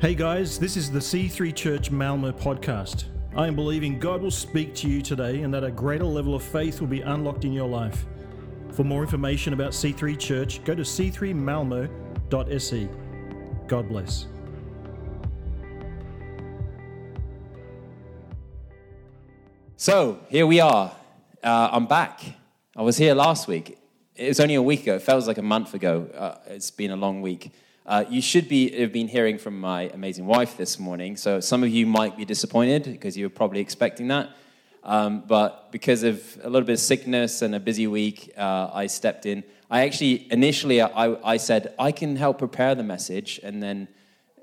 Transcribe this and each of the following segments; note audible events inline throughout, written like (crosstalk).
Hey guys, this is the C3 Church Malmö podcast. I am believing God will speak to you today and that a greater level of faith will be unlocked in your life. For more information about C3 Church, go to c3malmo.se. God bless. So here we are. Uh, I'm back. I was here last week. It was only a week ago. It feels like a month ago. Uh, it's been a long week. Uh, you should be have been hearing from my amazing wife this morning. So some of you might be disappointed because you were probably expecting that. Um, but because of a little bit of sickness and a busy week, uh, I stepped in. I actually initially I, I, said I can help prepare the message, and then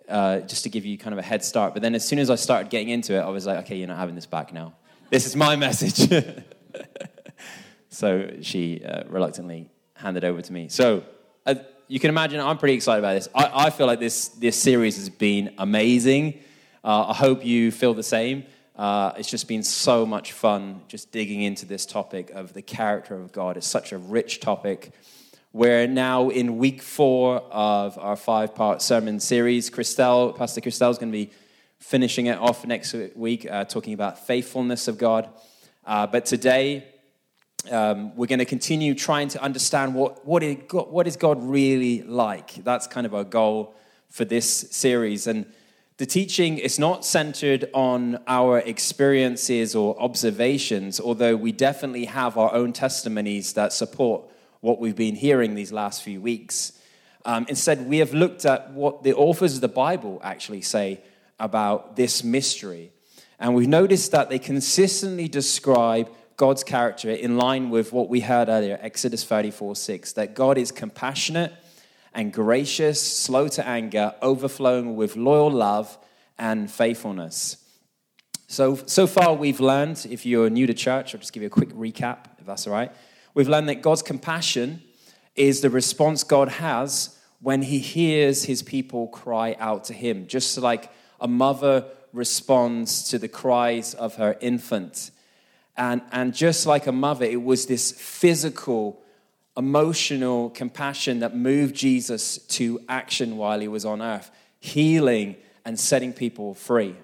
uh, just to give you kind of a head start. But then as soon as I started getting into it, I was like, okay, you're not having this back now. This is my message. (laughs) so she uh, reluctantly handed over to me. So uh, you can imagine I'm pretty excited about this. I, I feel like this, this series has been amazing. Uh, I hope you feel the same. Uh, it's just been so much fun just digging into this topic of the character of God. It's such a rich topic. We're now in week four of our five part sermon series. Christelle, Pastor Christelle is going to be finishing it off next week, uh, talking about faithfulness of God. Uh, but today, um, we're going to continue trying to understand what, what, is God, what is God really like. That's kind of our goal for this series. And the teaching is not centered on our experiences or observations, although we definitely have our own testimonies that support what we've been hearing these last few weeks. Um, instead, we have looked at what the authors of the Bible actually say about this mystery. And we've noticed that they consistently describe God's character in line with what we heard earlier, Exodus 34 6, that God is compassionate and gracious, slow to anger, overflowing with loyal love and faithfulness. So, so far, we've learned, if you're new to church, I'll just give you a quick recap, if that's all right. We've learned that God's compassion is the response God has when he hears his people cry out to him, just like a mother responds to the cries of her infant. And, and just like a mother, it was this physical, emotional compassion that moved Jesus to action while he was on earth, healing and setting people free.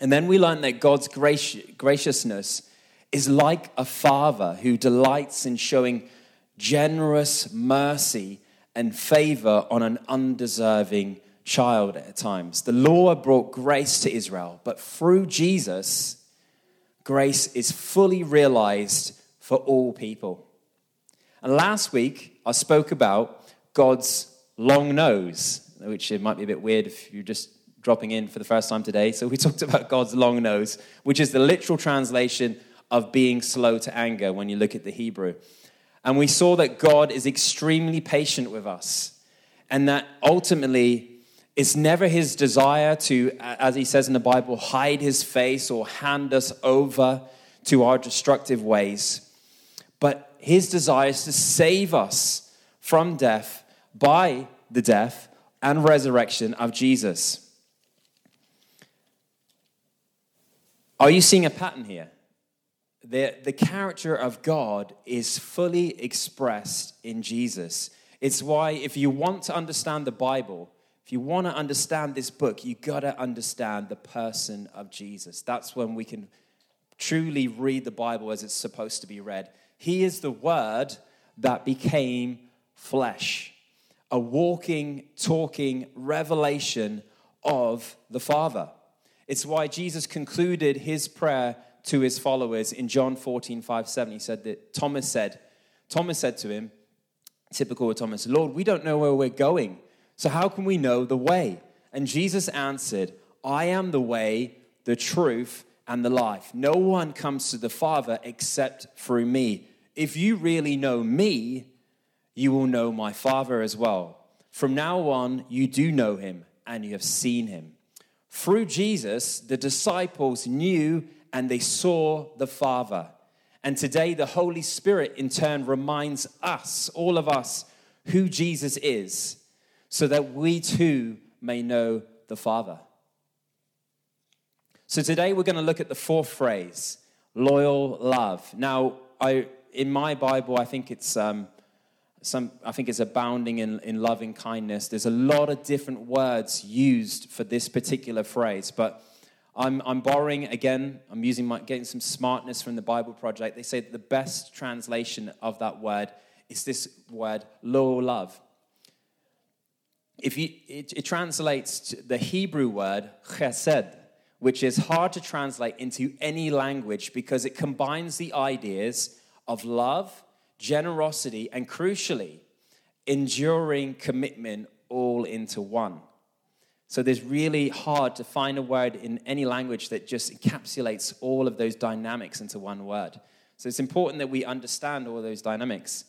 And then we learn that God's graciousness is like a father who delights in showing generous mercy and favor on an undeserving child at times. The law brought grace to Israel, but through Jesus, grace is fully realized for all people. And last week, I spoke about God's long nose, which it might be a bit weird if you're just dropping in for the first time today. So we (laughs) talked about God's long nose, which is the literal translation of being slow to anger when you look at the Hebrew. And we saw that God is extremely patient with us, and that ultimately it's never his desire to, as he says in the Bible, hide his face or hand us over to our destructive ways. But his desire is to save us from death by the death and resurrection of Jesus. Are you seeing a pattern here? The, the character of God is fully expressed in Jesus. It's why, if you want to understand the Bible, if you want to understand this book, you got to understand the person of Jesus. That's when we can truly read the Bible as it's supposed to be read. He is the Word that became flesh, a walking, talking revelation of the Father. It's why Jesus concluded his prayer to his followers in John 14, 5, 7. He said that Thomas said, Thomas said to him, typical of Thomas, Lord, we don't know where we're going. So, how can we know the way? And Jesus answered, I am the way, the truth, and the life. No one comes to the Father except through me. If you really know me, you will know my Father as well. From now on, you do know him and you have seen him. Through Jesus, the disciples knew and they saw the Father. And today, the Holy Spirit in turn reminds us, all of us, who Jesus is so that we too may know the Father. So today we're going to look at the fourth phrase, loyal love. Now, I, in my Bible, I think it's um, Some, I think it's abounding in, in loving kindness. There's a lot of different words used for this particular phrase, but I'm, I'm borrowing again, I'm using my, getting some smartness from the Bible Project. They say that the best translation of that word is this word, loyal love. If you, it, it translates the Hebrew word chesed, which is hard to translate into any language because it combines the ideas of love, generosity, and crucially, enduring commitment all into one. So there's really hard to find a word in any language that just encapsulates all of those dynamics into one word. So it's important that we understand all those dynamics.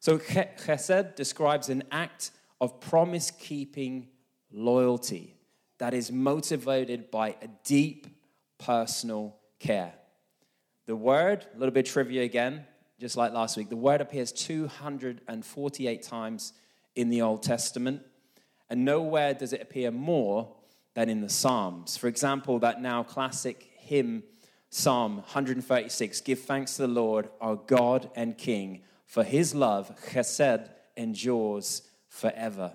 So chesed describes an act of promise keeping loyalty that is motivated by a deep personal care. The word, a little bit trivia again, just like last week, the word appears 248 times in the Old Testament and nowhere does it appear more than in the Psalms. For example, that now classic hymn, Psalm 136 Give thanks to the Lord, our God and King, for his love, chesed, endures forever.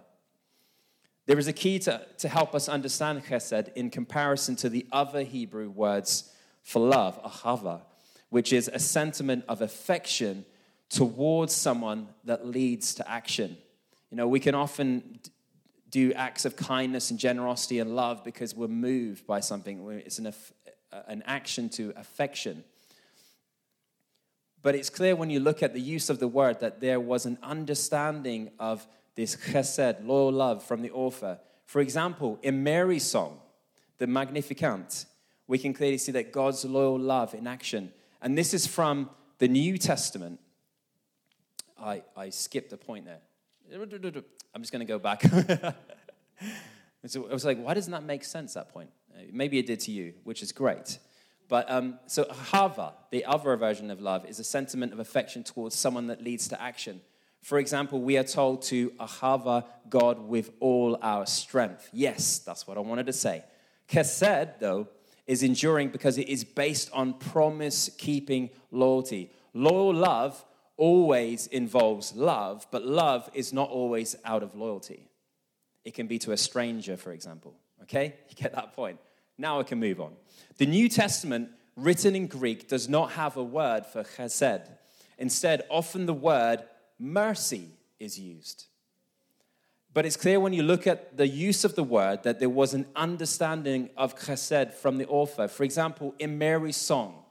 There is a key to, to help us understand chesed in comparison to the other Hebrew words for love, ahava, which is a sentiment of affection towards someone that leads to action. You know, we can often do acts of kindness and generosity and love because we're moved by something. It's an, an action to affection. But it's clear when you look at the use of the word that there was an understanding of this chesed, loyal love from the author. For example, in Mary's song, the Magnificat, we can clearly see that God's loyal love in action. And this is from the New Testament. I, I skipped a point there. I'm just going to go back. (laughs) so I was like, why doesn't that make sense, that point? Maybe it did to you, which is great. But um, so ahava, the other version of love, is a sentiment of affection towards someone that leads to action. For example, we are told to ahava God with all our strength. Yes, that's what I wanted to say. Chesed, though, is enduring because it is based on promise keeping loyalty. Loyal love always involves love, but love is not always out of loyalty. It can be to a stranger, for example. Okay? (laughs) You get that point. Now I can move on. The New Testament, written in Greek, does not have a word for chesed. Instead, often the word mercy is used. But it's clear when you look at the use of the word that there was an understanding of chesed from the author. For example, in Mary's song,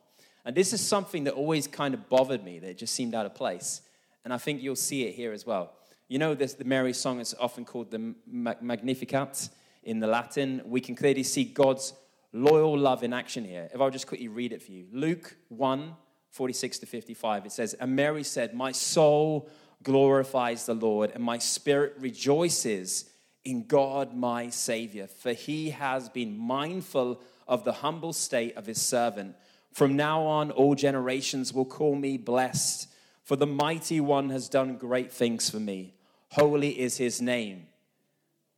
and this is something that always kind of bothered me, that just seemed out of place. And I think you'll see it here as well. You know, this, the Mary song is often called the Magnificat in the Latin. We can clearly see God's loyal love in action here. If I'll just quickly read it for you. Luke 1 46 to 55, it says, And Mary said, My soul glorifies the Lord, and my spirit rejoices in God my Savior, for he has been mindful of the humble state of his servant. From now on, all generations will call me blessed, for the mighty one has done great things for me. Holy is his name.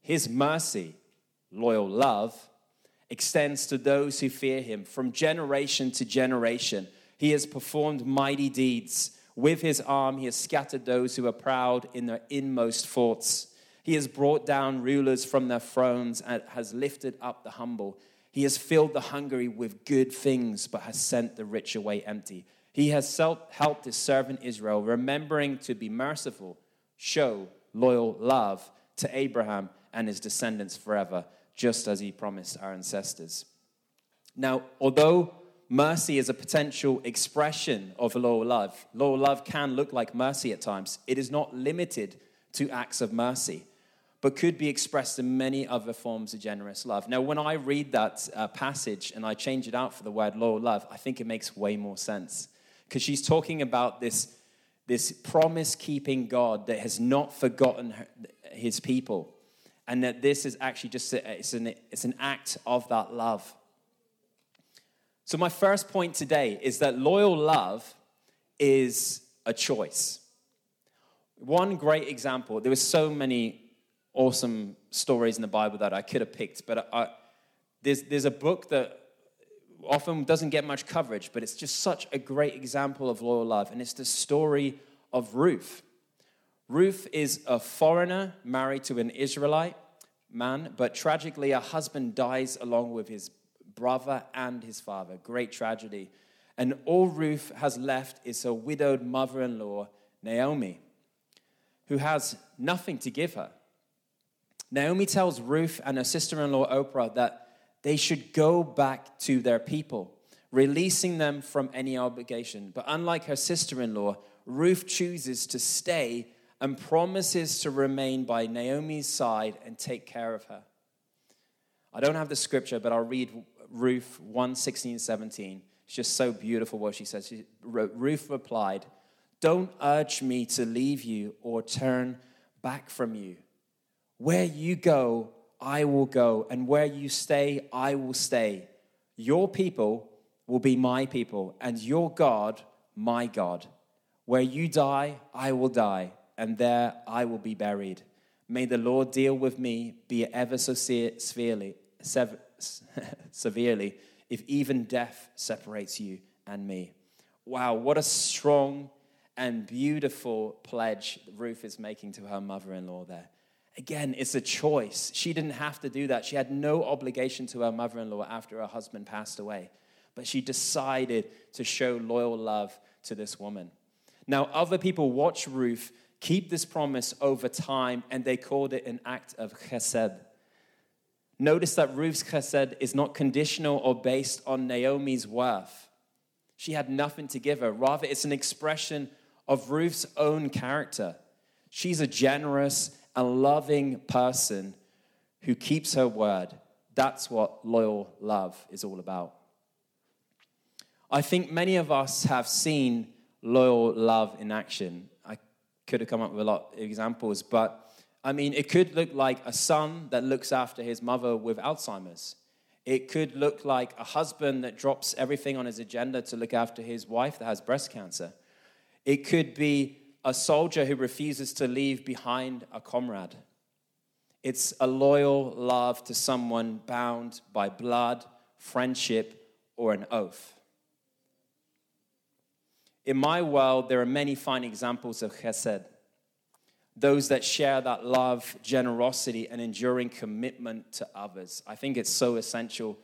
His mercy, loyal love, extends to those who fear him from generation to generation. He has performed mighty deeds. With his arm, he has scattered those who are proud in their inmost thoughts. He has brought down rulers from their thrones and has lifted up the humble. He has filled the hungry with good things, but has sent the rich away empty. He has helped his servant Israel, remembering to be merciful, show loyal love to Abraham and his descendants forever, just as he promised our ancestors. Now, although mercy is a potential expression of loyal love, loyal love can look like mercy at times. It is not limited to acts of mercy but could be expressed in many other forms of generous love. Now, when I read that uh, passage and I change it out for the word loyal love, I think it makes way more sense. Because she's talking about this, this promise keeping God that has not forgotten her, his people. And that this is actually just a, it's, an, it's an act of that love. So, my first point today is that loyal love is a choice. One great example, there were so many awesome stories in the Bible that I could have picked, but I, there's, there's a book that often doesn't get much coverage, but it's just such a great example of loyal love, and it's the story of Ruth. Ruth is a foreigner married to an Israelite man, but tragically, her husband dies along with his brother and his father. Great tragedy. And all Ruth has left is her widowed mother in law, Naomi, who has nothing to give her. Naomi tells Ruth and her sister in law, Oprah, that they should go back to their people, releasing them from any obligation. But unlike her sister in law, Ruth chooses to stay and promises to remain by Naomi's side and take care of her. I don't have the scripture, but I'll read Ruth 1 16, 17. It's just so beautiful what she says. She, Ruth replied, Don't urge me to leave you or turn back from you. Where you go, I will go, and where you stay, I will stay. Your people will be my people, and your God, my God. Where you die, I will die, and there I will be buried. May the Lord deal with me, be it ever so severely, (laughs) severely, if even death separates you and me. Wow, what a strong and beautiful pledge Ruth is making to her mother in law there. Again, it's a choice. She didn't have to do that. She had no obligation to her mother in law after her husband passed away. But she decided to show loyal love to this woman. Now, other people watch Ruth keep this promise over time, and they called it an act of chesed. Notice that Ruth's chesed is not conditional or based on Naomi's worth. She had nothing to give her. Rather, it's an expression of Ruth's own character. She's a generous and loving person who keeps her word. That's what loyal love is all about. I think many of us have seen loyal love in action I could have come up with a lot of examples, but I mean, it could look like a son that looks after his mother with Alzheimer's. It could look like a husband that drops everything on his agenda to look after his wife that has breast cancer. It could be a soldier who refuses to leave behind a comrade. It's a loyal love to someone bound by blood, friendship, or an oath. In my world, there are many fine examples of chesed. Those that share that love, generosity, and enduring commitment to others. I think it's so essential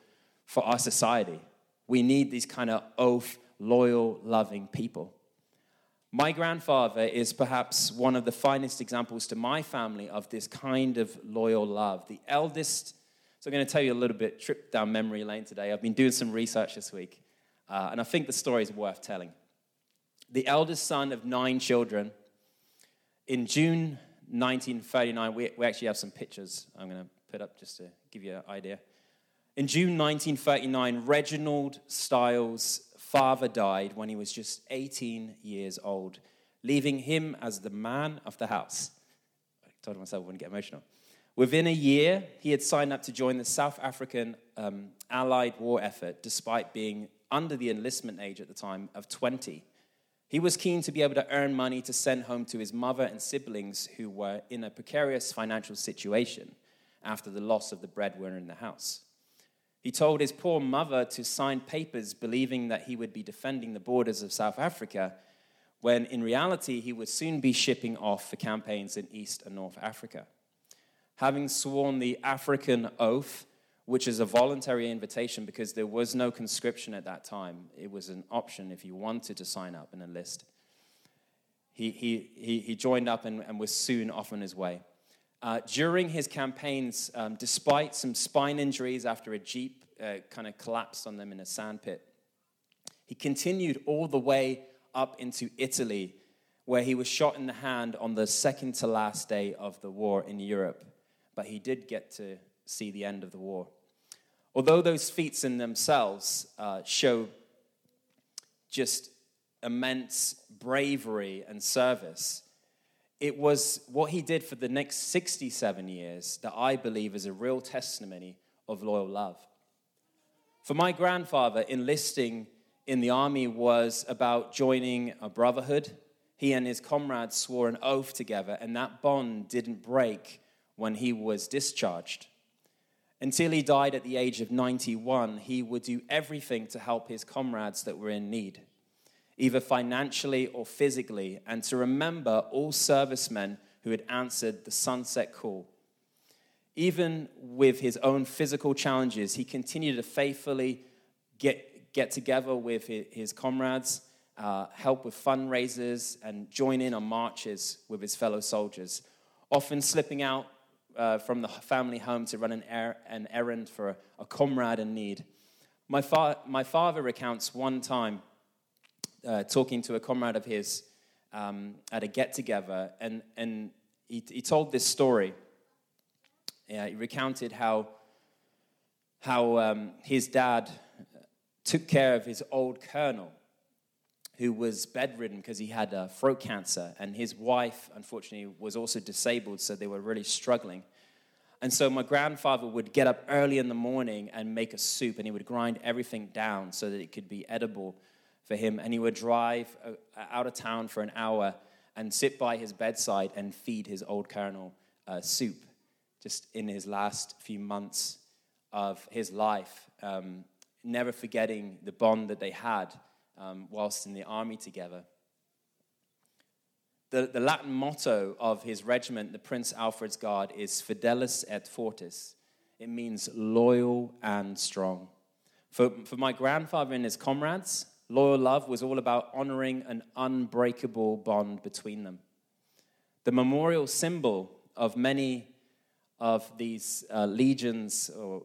for our society. We need these kind of oath, loyal, loving people. My grandfather is perhaps one of the finest examples to my family of this kind of loyal love. The eldest, so I'm going to tell you a little bit, trip down memory lane today. I've been doing some research this week, uh, and I think the story is worth telling the eldest son of nine children. In June 1939, we, we actually have some pictures I'm going to put up just to give you an idea. In June 1939, Reginald Style's father died when he was just 18 years old, leaving him as the man of the house. I told myself I wouldn't get emotional. Within a year, he had signed up to join the South African um, Allied war effort, despite being under the enlistment age at the time of 20. He was keen to be able to earn money to send home to his mother and siblings who were in a precarious financial situation after the loss of the breadwinner in the house. He told his poor mother to sign papers believing that he would be defending the borders of South Africa, when in reality he would soon be shipping off for campaigns in East and North Africa. Having sworn the African oath, which is a voluntary invitation because there was no conscription at that time. It was an option if you wanted to sign up and enlist. He, he, he, he joined up and, and was soon off on his way. Uh, during his campaigns, um, despite some spine injuries after a jeep uh, kind of collapsed on them in a sandpit, he continued all the way up into Italy, where he was shot in the hand on the second to last day of the war in Europe. But he did get to see the end of the war. Although those feats in themselves uh, show just immense bravery and service, it was what he did for the next 67 years that I believe is a real testimony of loyal love. For my grandfather, enlisting in the army was about joining a brotherhood. He and his comrades swore an oath together, and that bond didn't break when he was discharged. Until he died at the age of 91, he would do everything to help his comrades that were in need. either financially or physically, and to remember all servicemen who had answered the sunset call. Even with his own physical challenges, he continued to faithfully get, get together with his comrades, uh, help with fundraisers, and join in on marches with his fellow soldiers, often slipping out uh, from the family home to run an, er- an errand for a, a, comrade in need. My, fa- my father recounts one time uh, talking to a comrade of his um, at a get together, and, and he, he told this story. Yeah, he recounted how, how um, his dad took care of his old colonel who was bedridden because he had uh, throat cancer, and his wife, unfortunately, was also disabled, so they were really struggling. And so my grandfather would get up early in the morning and make a soup, and he would grind everything down so that it could be edible for him. And he would drive uh, out of town for an hour and sit by his bedside and feed his old colonel uh, soup, just in his last few months of his life, um, never forgetting the bond that they had um, whilst in the army together. The, the Latin motto of his regiment, the Prince Alfred's Guard, is Fidelis et Fortis. It means loyal and strong. For, for my grandfather and his comrades, loyal love was all about honoring an unbreakable bond between them. The memorial symbol of many of these uh, legions or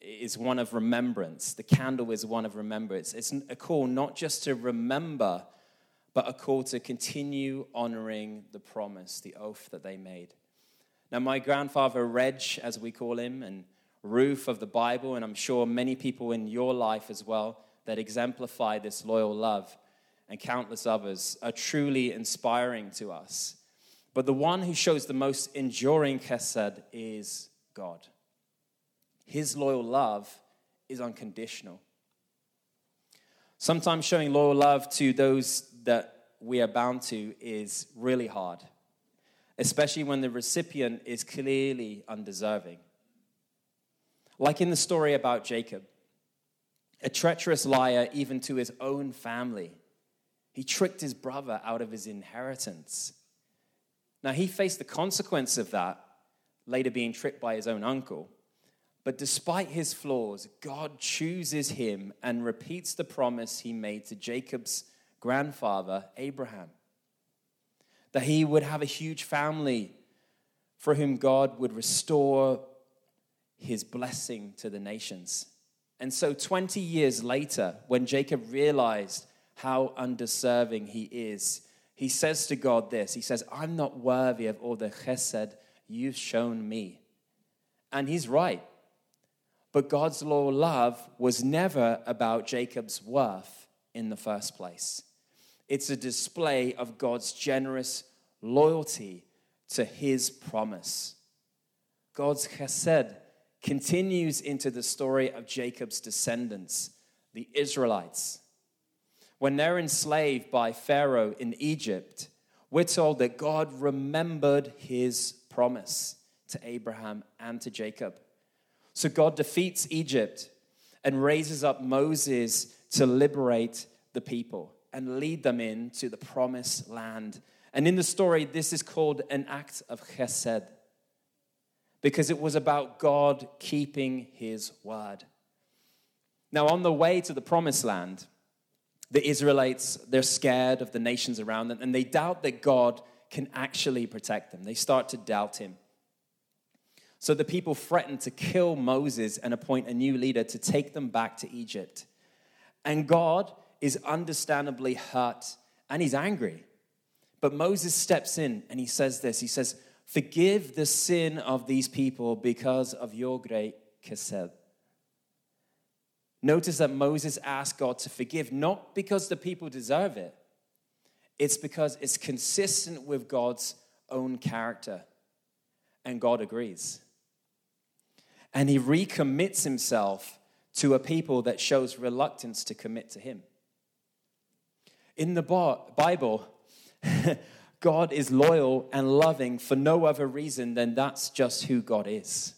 is one of remembrance. The candle is one of remembrance. It's a call not just to remember, but a call to continue honoring the promise, the oath that they made. Now, my grandfather, Reg, as we call him, and Ruth of the Bible, and I'm sure many people in your life as well that exemplify this loyal love, and countless others, are truly inspiring to us. But the one who shows the most enduring chesed is God. His loyal love is unconditional. Sometimes showing loyal love to those that we are bound to is really hard, especially when the recipient is clearly undeserving. Like in the story about Jacob, a treacherous liar even to his own family. He tricked his brother out of his inheritance. Now, he faced the consequence of that, later being tricked by his own uncle. But despite his flaws, God chooses him and repeats the promise he made to Jacob's grandfather, Abraham that he would have a huge family for whom God would restore his blessing to the nations. And so, 20 years later, when Jacob realized how undeserving he is, he says to God this He says, I'm not worthy of all the chesed you've shown me. And he's right. But God's loyal love was never about Jacob's worth in the first place. It's a display of God's generous loyalty to his promise. God's chesed continues into the story of Jacob's descendants, the Israelites. When they're enslaved by Pharaoh in Egypt, we're told that God remembered his promise to Abraham and to Jacob. So God defeats Egypt and raises up Moses to liberate the people and lead them into the promised land. And in the story, this is called an act of chesed because it was about God keeping his word. Now, on the way to the promised land, the Israelites, they're scared of the nations around them and they doubt that God can actually protect them. They start to doubt him. So the people threaten to kill Moses and appoint a new leader to take them back to Egypt. And God is understandably hurt and he's angry. But Moses steps in and he says this He says, Forgive the sin of these people because of your great chesed. Notice that Moses asked God to forgive, not because the people deserve it, it's because it's consistent with God's own character. And God agrees and he recommits himself to a people that shows reluctance to commit to him. In the Bible, (laughs) God is loyal and loving for no other reason than that's just who God is.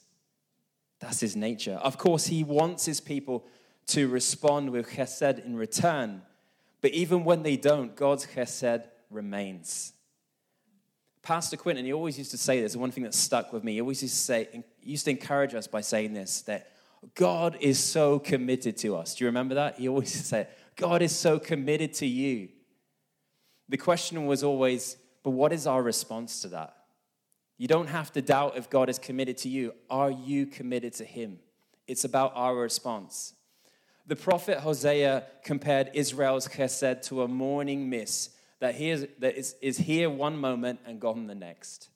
That's his nature. Of course, he wants his people to respond with chesed in return, But even when they don't, God's chesed remains. Pastor Quinton, he always used to say this, one thing that stuck with me. He always used to say, he used to encourage us by saying this, that God is so committed to us. Do you remember that? He always (laughs) said, God is so committed to you. The question was always, but what is our response to that? You don't have to doubt if God is committed to you. Are you committed to Him? It's about our response. The prophet Hosea compared Israel's chesed to a morning mist that, here, that is, is here one moment and gone the next.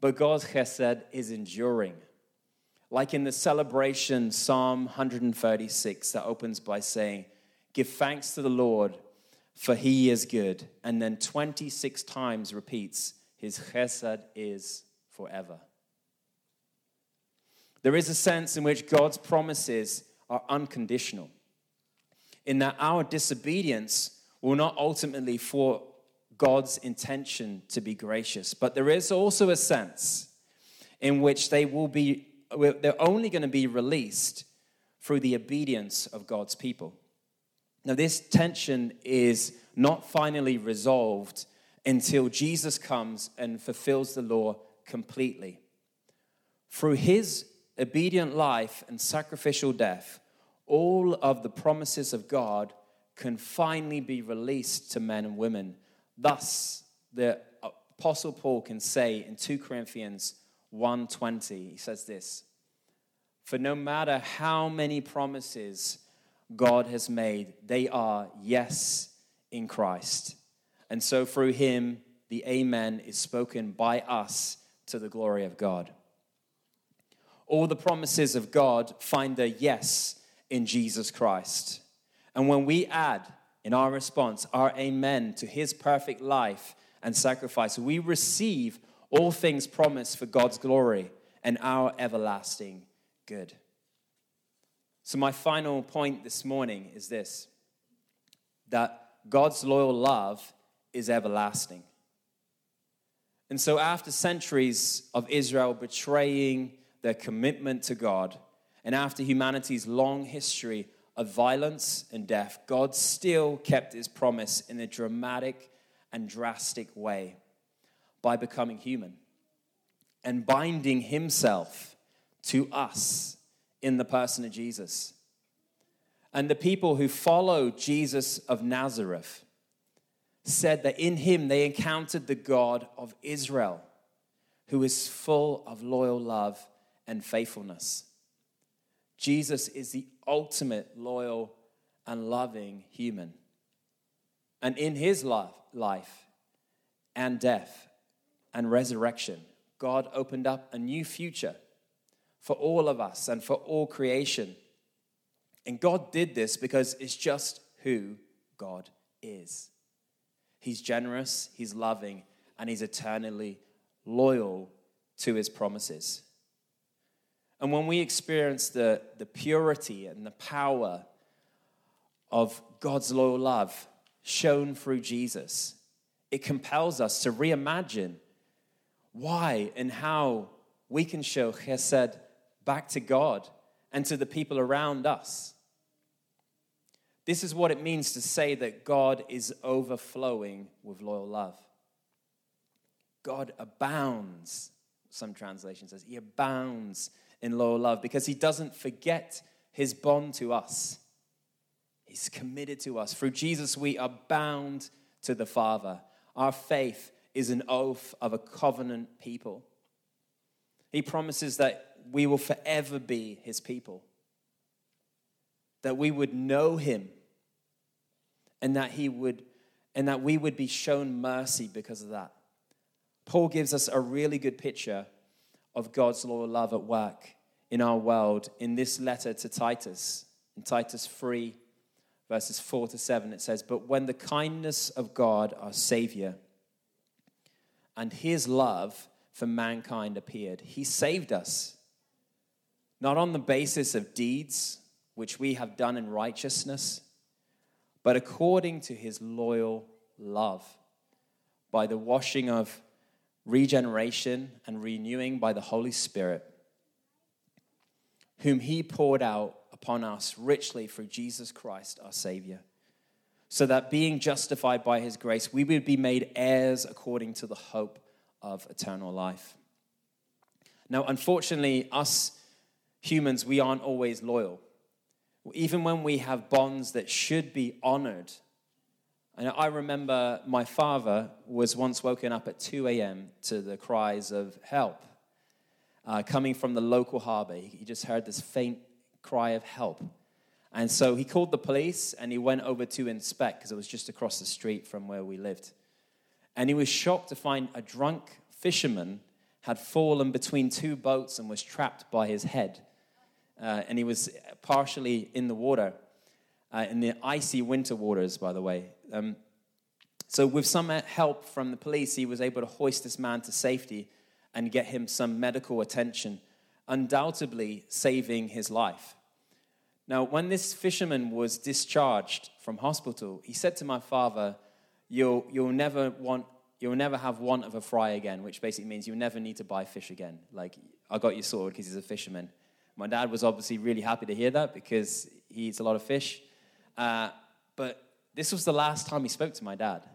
But God's chesed is enduring. Like in the celebration, Psalm 136, that opens by saying, Give thanks to the Lord, for he is good. And then 26 times repeats, His chesed is forever. There is a sense in which God's promises are unconditional, in that our disobedience will not ultimately for God's intention to be gracious, but there is also a sense in which they will be they're only going to be released through the obedience of God's people. Now, this tension is not finally resolved until Jesus comes and fulfills the law completely. Through his obedient life and sacrificial death, all of the promises of God can finally be released to men and women. Thus, the apostle Paul can say in 2 Corinthians 1:20, he says this: For no matter how many promises God has made, they are yes in Christ. And so through him, the Amen is spoken by us to the glory of God. All the promises of God find their yes in Jesus Christ. And when we add in our response our Amen to his perfect life and sacrifice, we receive all things promised for God's glory and our everlasting good. So, my final point this morning is this that God's loyal love is everlasting. And so, after centuries of Israel betraying their commitment to God, and after humanity's long history of violence and death, God still kept his promise in a dramatic and drastic way by becoming human and binding himself to us in the person of Jesus. And the people who followed Jesus of Nazareth said that in him they encountered the God of Israel, who is full of loyal love and faithfulness. Jesus is the ultimate loyal and loving human. And in his life, life and death and resurrection, God opened up a new future for all of us and for all creation. And God did this because it's just who God is. He's generous, He's loving, and He's eternally loyal to His promises. And when we experience the, the purity and the power of God's loyal love shown through Jesus, it compels us to reimagine why and how we can show chesed back to God and to the people around us. This is what it means to say that God is overflowing with loyal love. God abounds, some translation says, He abounds in loyal love because He doesn't forget His bond to us. He's committed to us. Through Jesus, we are bound to the Father. Our faith is an oath of a covenant people. He promises that we will forever be his people. That we would know him and that he would and that we would be shown mercy because of that. Paul gives us a really good picture of God's loyal love at work in our world in this letter to Titus. In Titus 3, verses 4 to 7, it says, But when the kindness of God, our Savior, and his love for mankind appeared, he saved us not on the basis of deeds which we have done in righteousness, but according to his loyal love, by the washing of regeneration and renewing by the Holy Spirit, whom he poured out upon us richly through Jesus Christ, our Savior, so that being justified by his grace, we would be made heirs according to the hope of eternal life. Now, unfortunately, us humans, we aren't always loyal. Even when we have bonds that should be honored. And I remember my father was once woken up at 2 a.m. to the cries of help uh, coming from the local harbor. He just heard this faint cry of help. And so he called the police and he went over to inspect because it was just across the street from where we lived. And he was shocked to find a drunk fisherman had fallen between two boats and was trapped by his head. Uh, and he was partially in the water, uh, in the icy winter waters, by the way. Um, so, with some help from the police, he was able to hoist this man to safety and get him some medical attention, undoubtedly saving his life. Now, when this fisherman was discharged from hospital, he said to my father, You'll, you'll, never, want, you'll never have want of a fry again, which basically means you'll never need to buy fish again. Like, I got you sorted because he's a fisherman. My dad was obviously really happy to hear that because he eats a lot of fish. Uh, but this was the last time he spoke to my dad.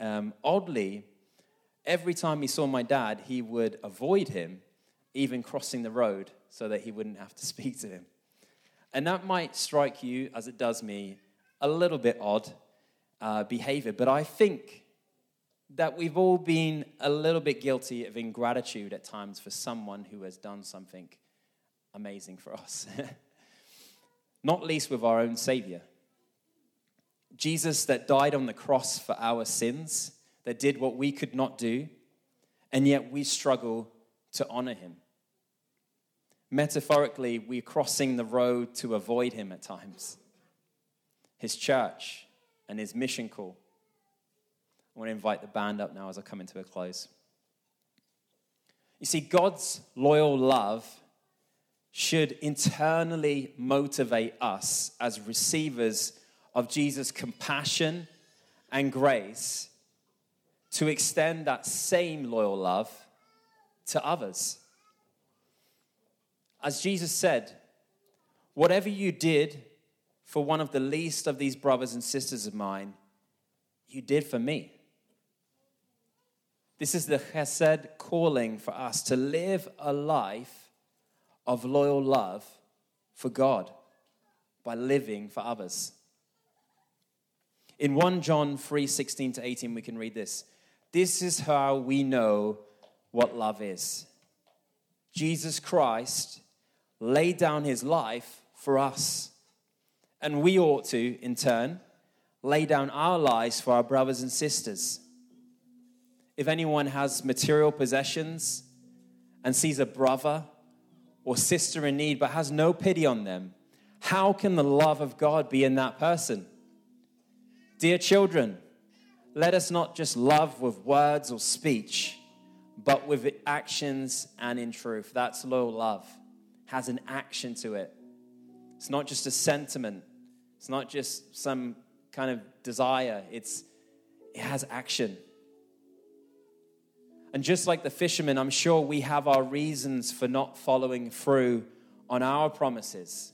Um, oddly, every time he saw my dad, he would avoid him, even crossing the road, so that he wouldn't have to (laughs) speak to him. And that might strike you, as it does me, a little bit odd uh, behavior, but I think that we've all been a little bit guilty of ingratitude at times for someone who has done something amazing for us, (laughs) not least with our own Savior. Jesus, that died on the cross for our sins, that did what we could not do, and yet we struggle to honor him. Metaphorically, we're crossing the road to avoid him at times. His church and his mission call. I want to invite the band up now as I come into a close. You see, God's loyal love should internally motivate us as receivers of Jesus' compassion and grace to extend that same loyal love to others. As Jesus said, whatever you did for one of the least of these brothers and sisters of mine, you did for me. This is the chesed calling for us to live a life of loyal love for God by living for others. In 1 John 3 16 to 18, we can read this. This is how we know what love is. Jesus Christ laid down his life for us. And we ought to, in turn, lay down our lives for our brothers and sisters. If anyone has material possessions and sees a brother or sister in need but has no pity on them, how can the love of God be in that person? Dear children, let us not just love with words or speech, but with actions and in truth. That's loyal love has an action to it. It's not just a sentiment, it's not just some kind of desire, it's, it has action. And just like the fishermen, I'm sure we have our reasons for not following through on our promises,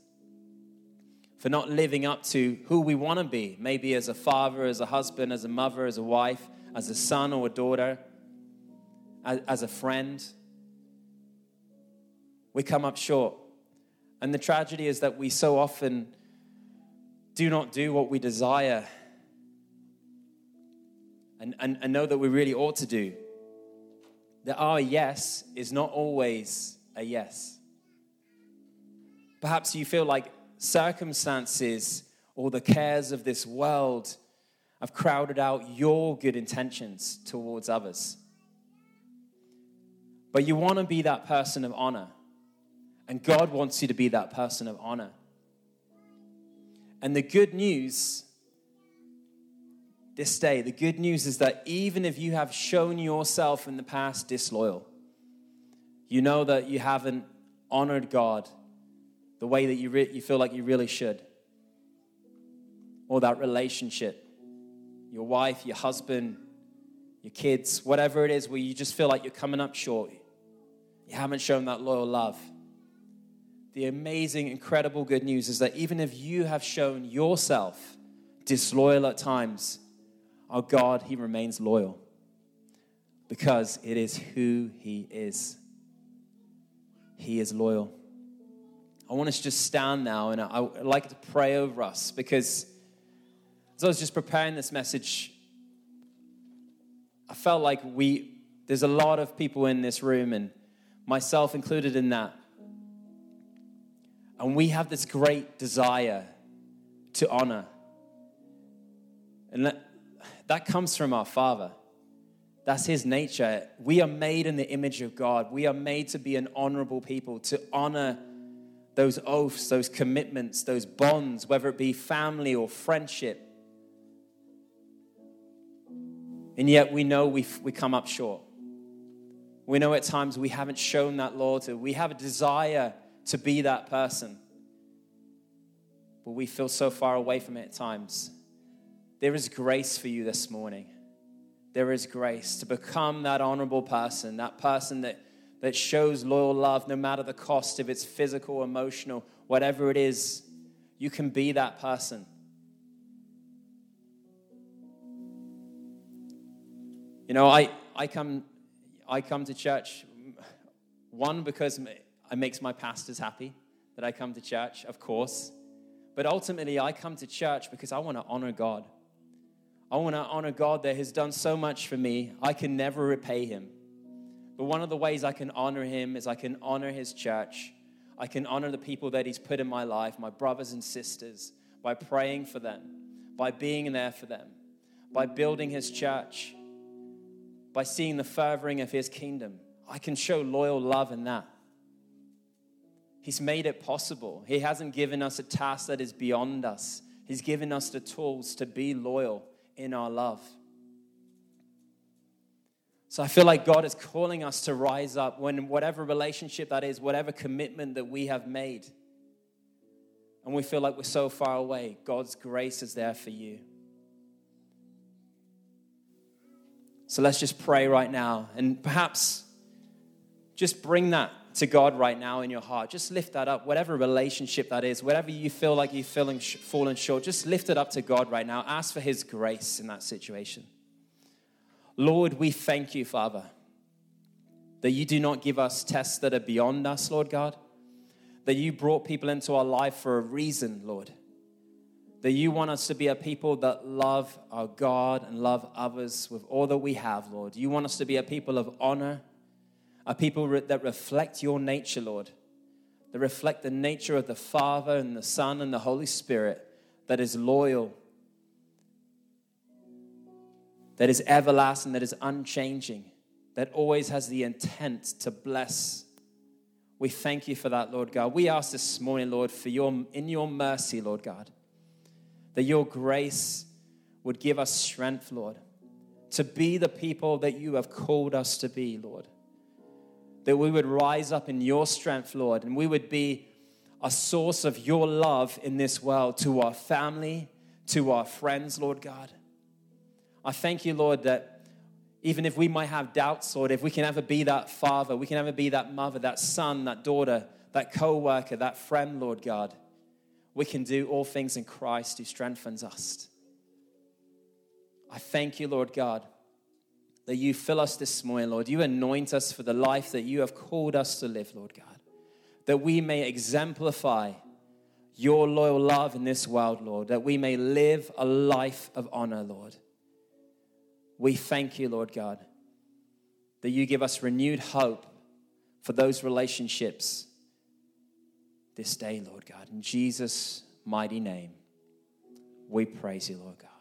for not living up to who we want to be, maybe as a father, as a husband, as a mother, as a wife, as a son or a daughter, as, as a friend we come up short. And the tragedy is that we so often do not do what we desire and, and, and know that we really ought to do. That ah, our yes is not always a yes. Perhaps you feel like circumstances or the cares of this world have crowded out your good intentions towards others. But you want to be that person of honor. And God wants you to be that person of honor. And the good news this day, the good news is that even if you have shown yourself in the past disloyal, you know that you haven't honored God the way that you, re- you feel like you really should, or that relationship, your wife, your husband, your kids, whatever it is where you just feel like you're coming up short. You haven't shown that loyal love the amazing, incredible good news is that even if you have shown yourself disloyal at times, our God, He remains loyal because it is who He is. He is loyal. I want us to just stand now and I would like to pray over us because as I was just preparing this message, I felt like we, there's a lot of people in this room and myself included in that. And we have this great desire to honor. And that, that comes from our Father. That's His nature. We are made in the image of God. We are made to be an honorable people, to honor those oaths, those commitments, those bonds, whether it be family or friendship. And yet we know we we come up short. We know at times we haven't shown that loyalty. We have a desire to be that person, but we feel so far away from it at times. There is grace for you this morning. There is grace to become that honorable person, that person that, that shows loyal love no matter the cost, if it's physical, emotional, whatever it is. You can be that person. You know, I, I, come, I come to church, one, because it makes my pastors happy that I come to church, of course. But ultimately, I come to church because I want to honor God. I want to honor God that has done so much for me. I can never repay him. But one of the ways I can honor him is I can honor his church. I can honor the people that he's put in my life, my brothers and sisters, by praying for them, by being there for them, by building his church, by seeing the furthering of his kingdom. I can show loyal love in that. He's made it possible. He hasn't given us a task that is beyond us. He's given us the tools to be loyal in our love. So I feel like God is calling us to rise up when whatever relationship that is, whatever commitment that we have made, and we feel like we're so far away, God's grace is there for you. So let's just pray right now and perhaps just bring that to God right now in your heart. Just lift that up, whatever relationship that is, whatever you feel like you're feeling sh- fallen short, just lift it up to God right now. Ask for His grace in that situation. Lord, we thank you, Father, that you do not give us tests that are beyond us, Lord God, that you brought people into our life for a reason, Lord. That you want us to be a people that love our God and love others with all that we have, Lord. You want us to be a people of honor a people that reflect your nature, Lord, that reflect the nature of the Father and the Son and the Holy Spirit, that is loyal, that is everlasting, that is unchanging, that always has the intent to bless. We thank you for that, Lord God. We ask this morning, Lord, for your in your mercy, Lord God, that your grace would give us strength, Lord, to be the people that you have called us to be, Lord that we would rise up in your strength, Lord, and we would be a source of your love in this world to our family, to our friends, Lord God. I thank you, Lord, that even if we might have doubts, Lord, if we can ever be that father, we can ever be that mother, that son, that daughter, that co worker, that friend, Lord God, we can do all things in Christ who strengthens us. I thank you, Lord God, that you fill us this morning, Lord. You anoint us for the life that you have called us to live, Lord God. That we may exemplify your loyal love in this world, Lord. That we may live a life of honor, Lord. We thank you, Lord God, that you give us renewed hope for those relationships this day, Lord God. In Jesus' mighty name, we praise you, Lord God.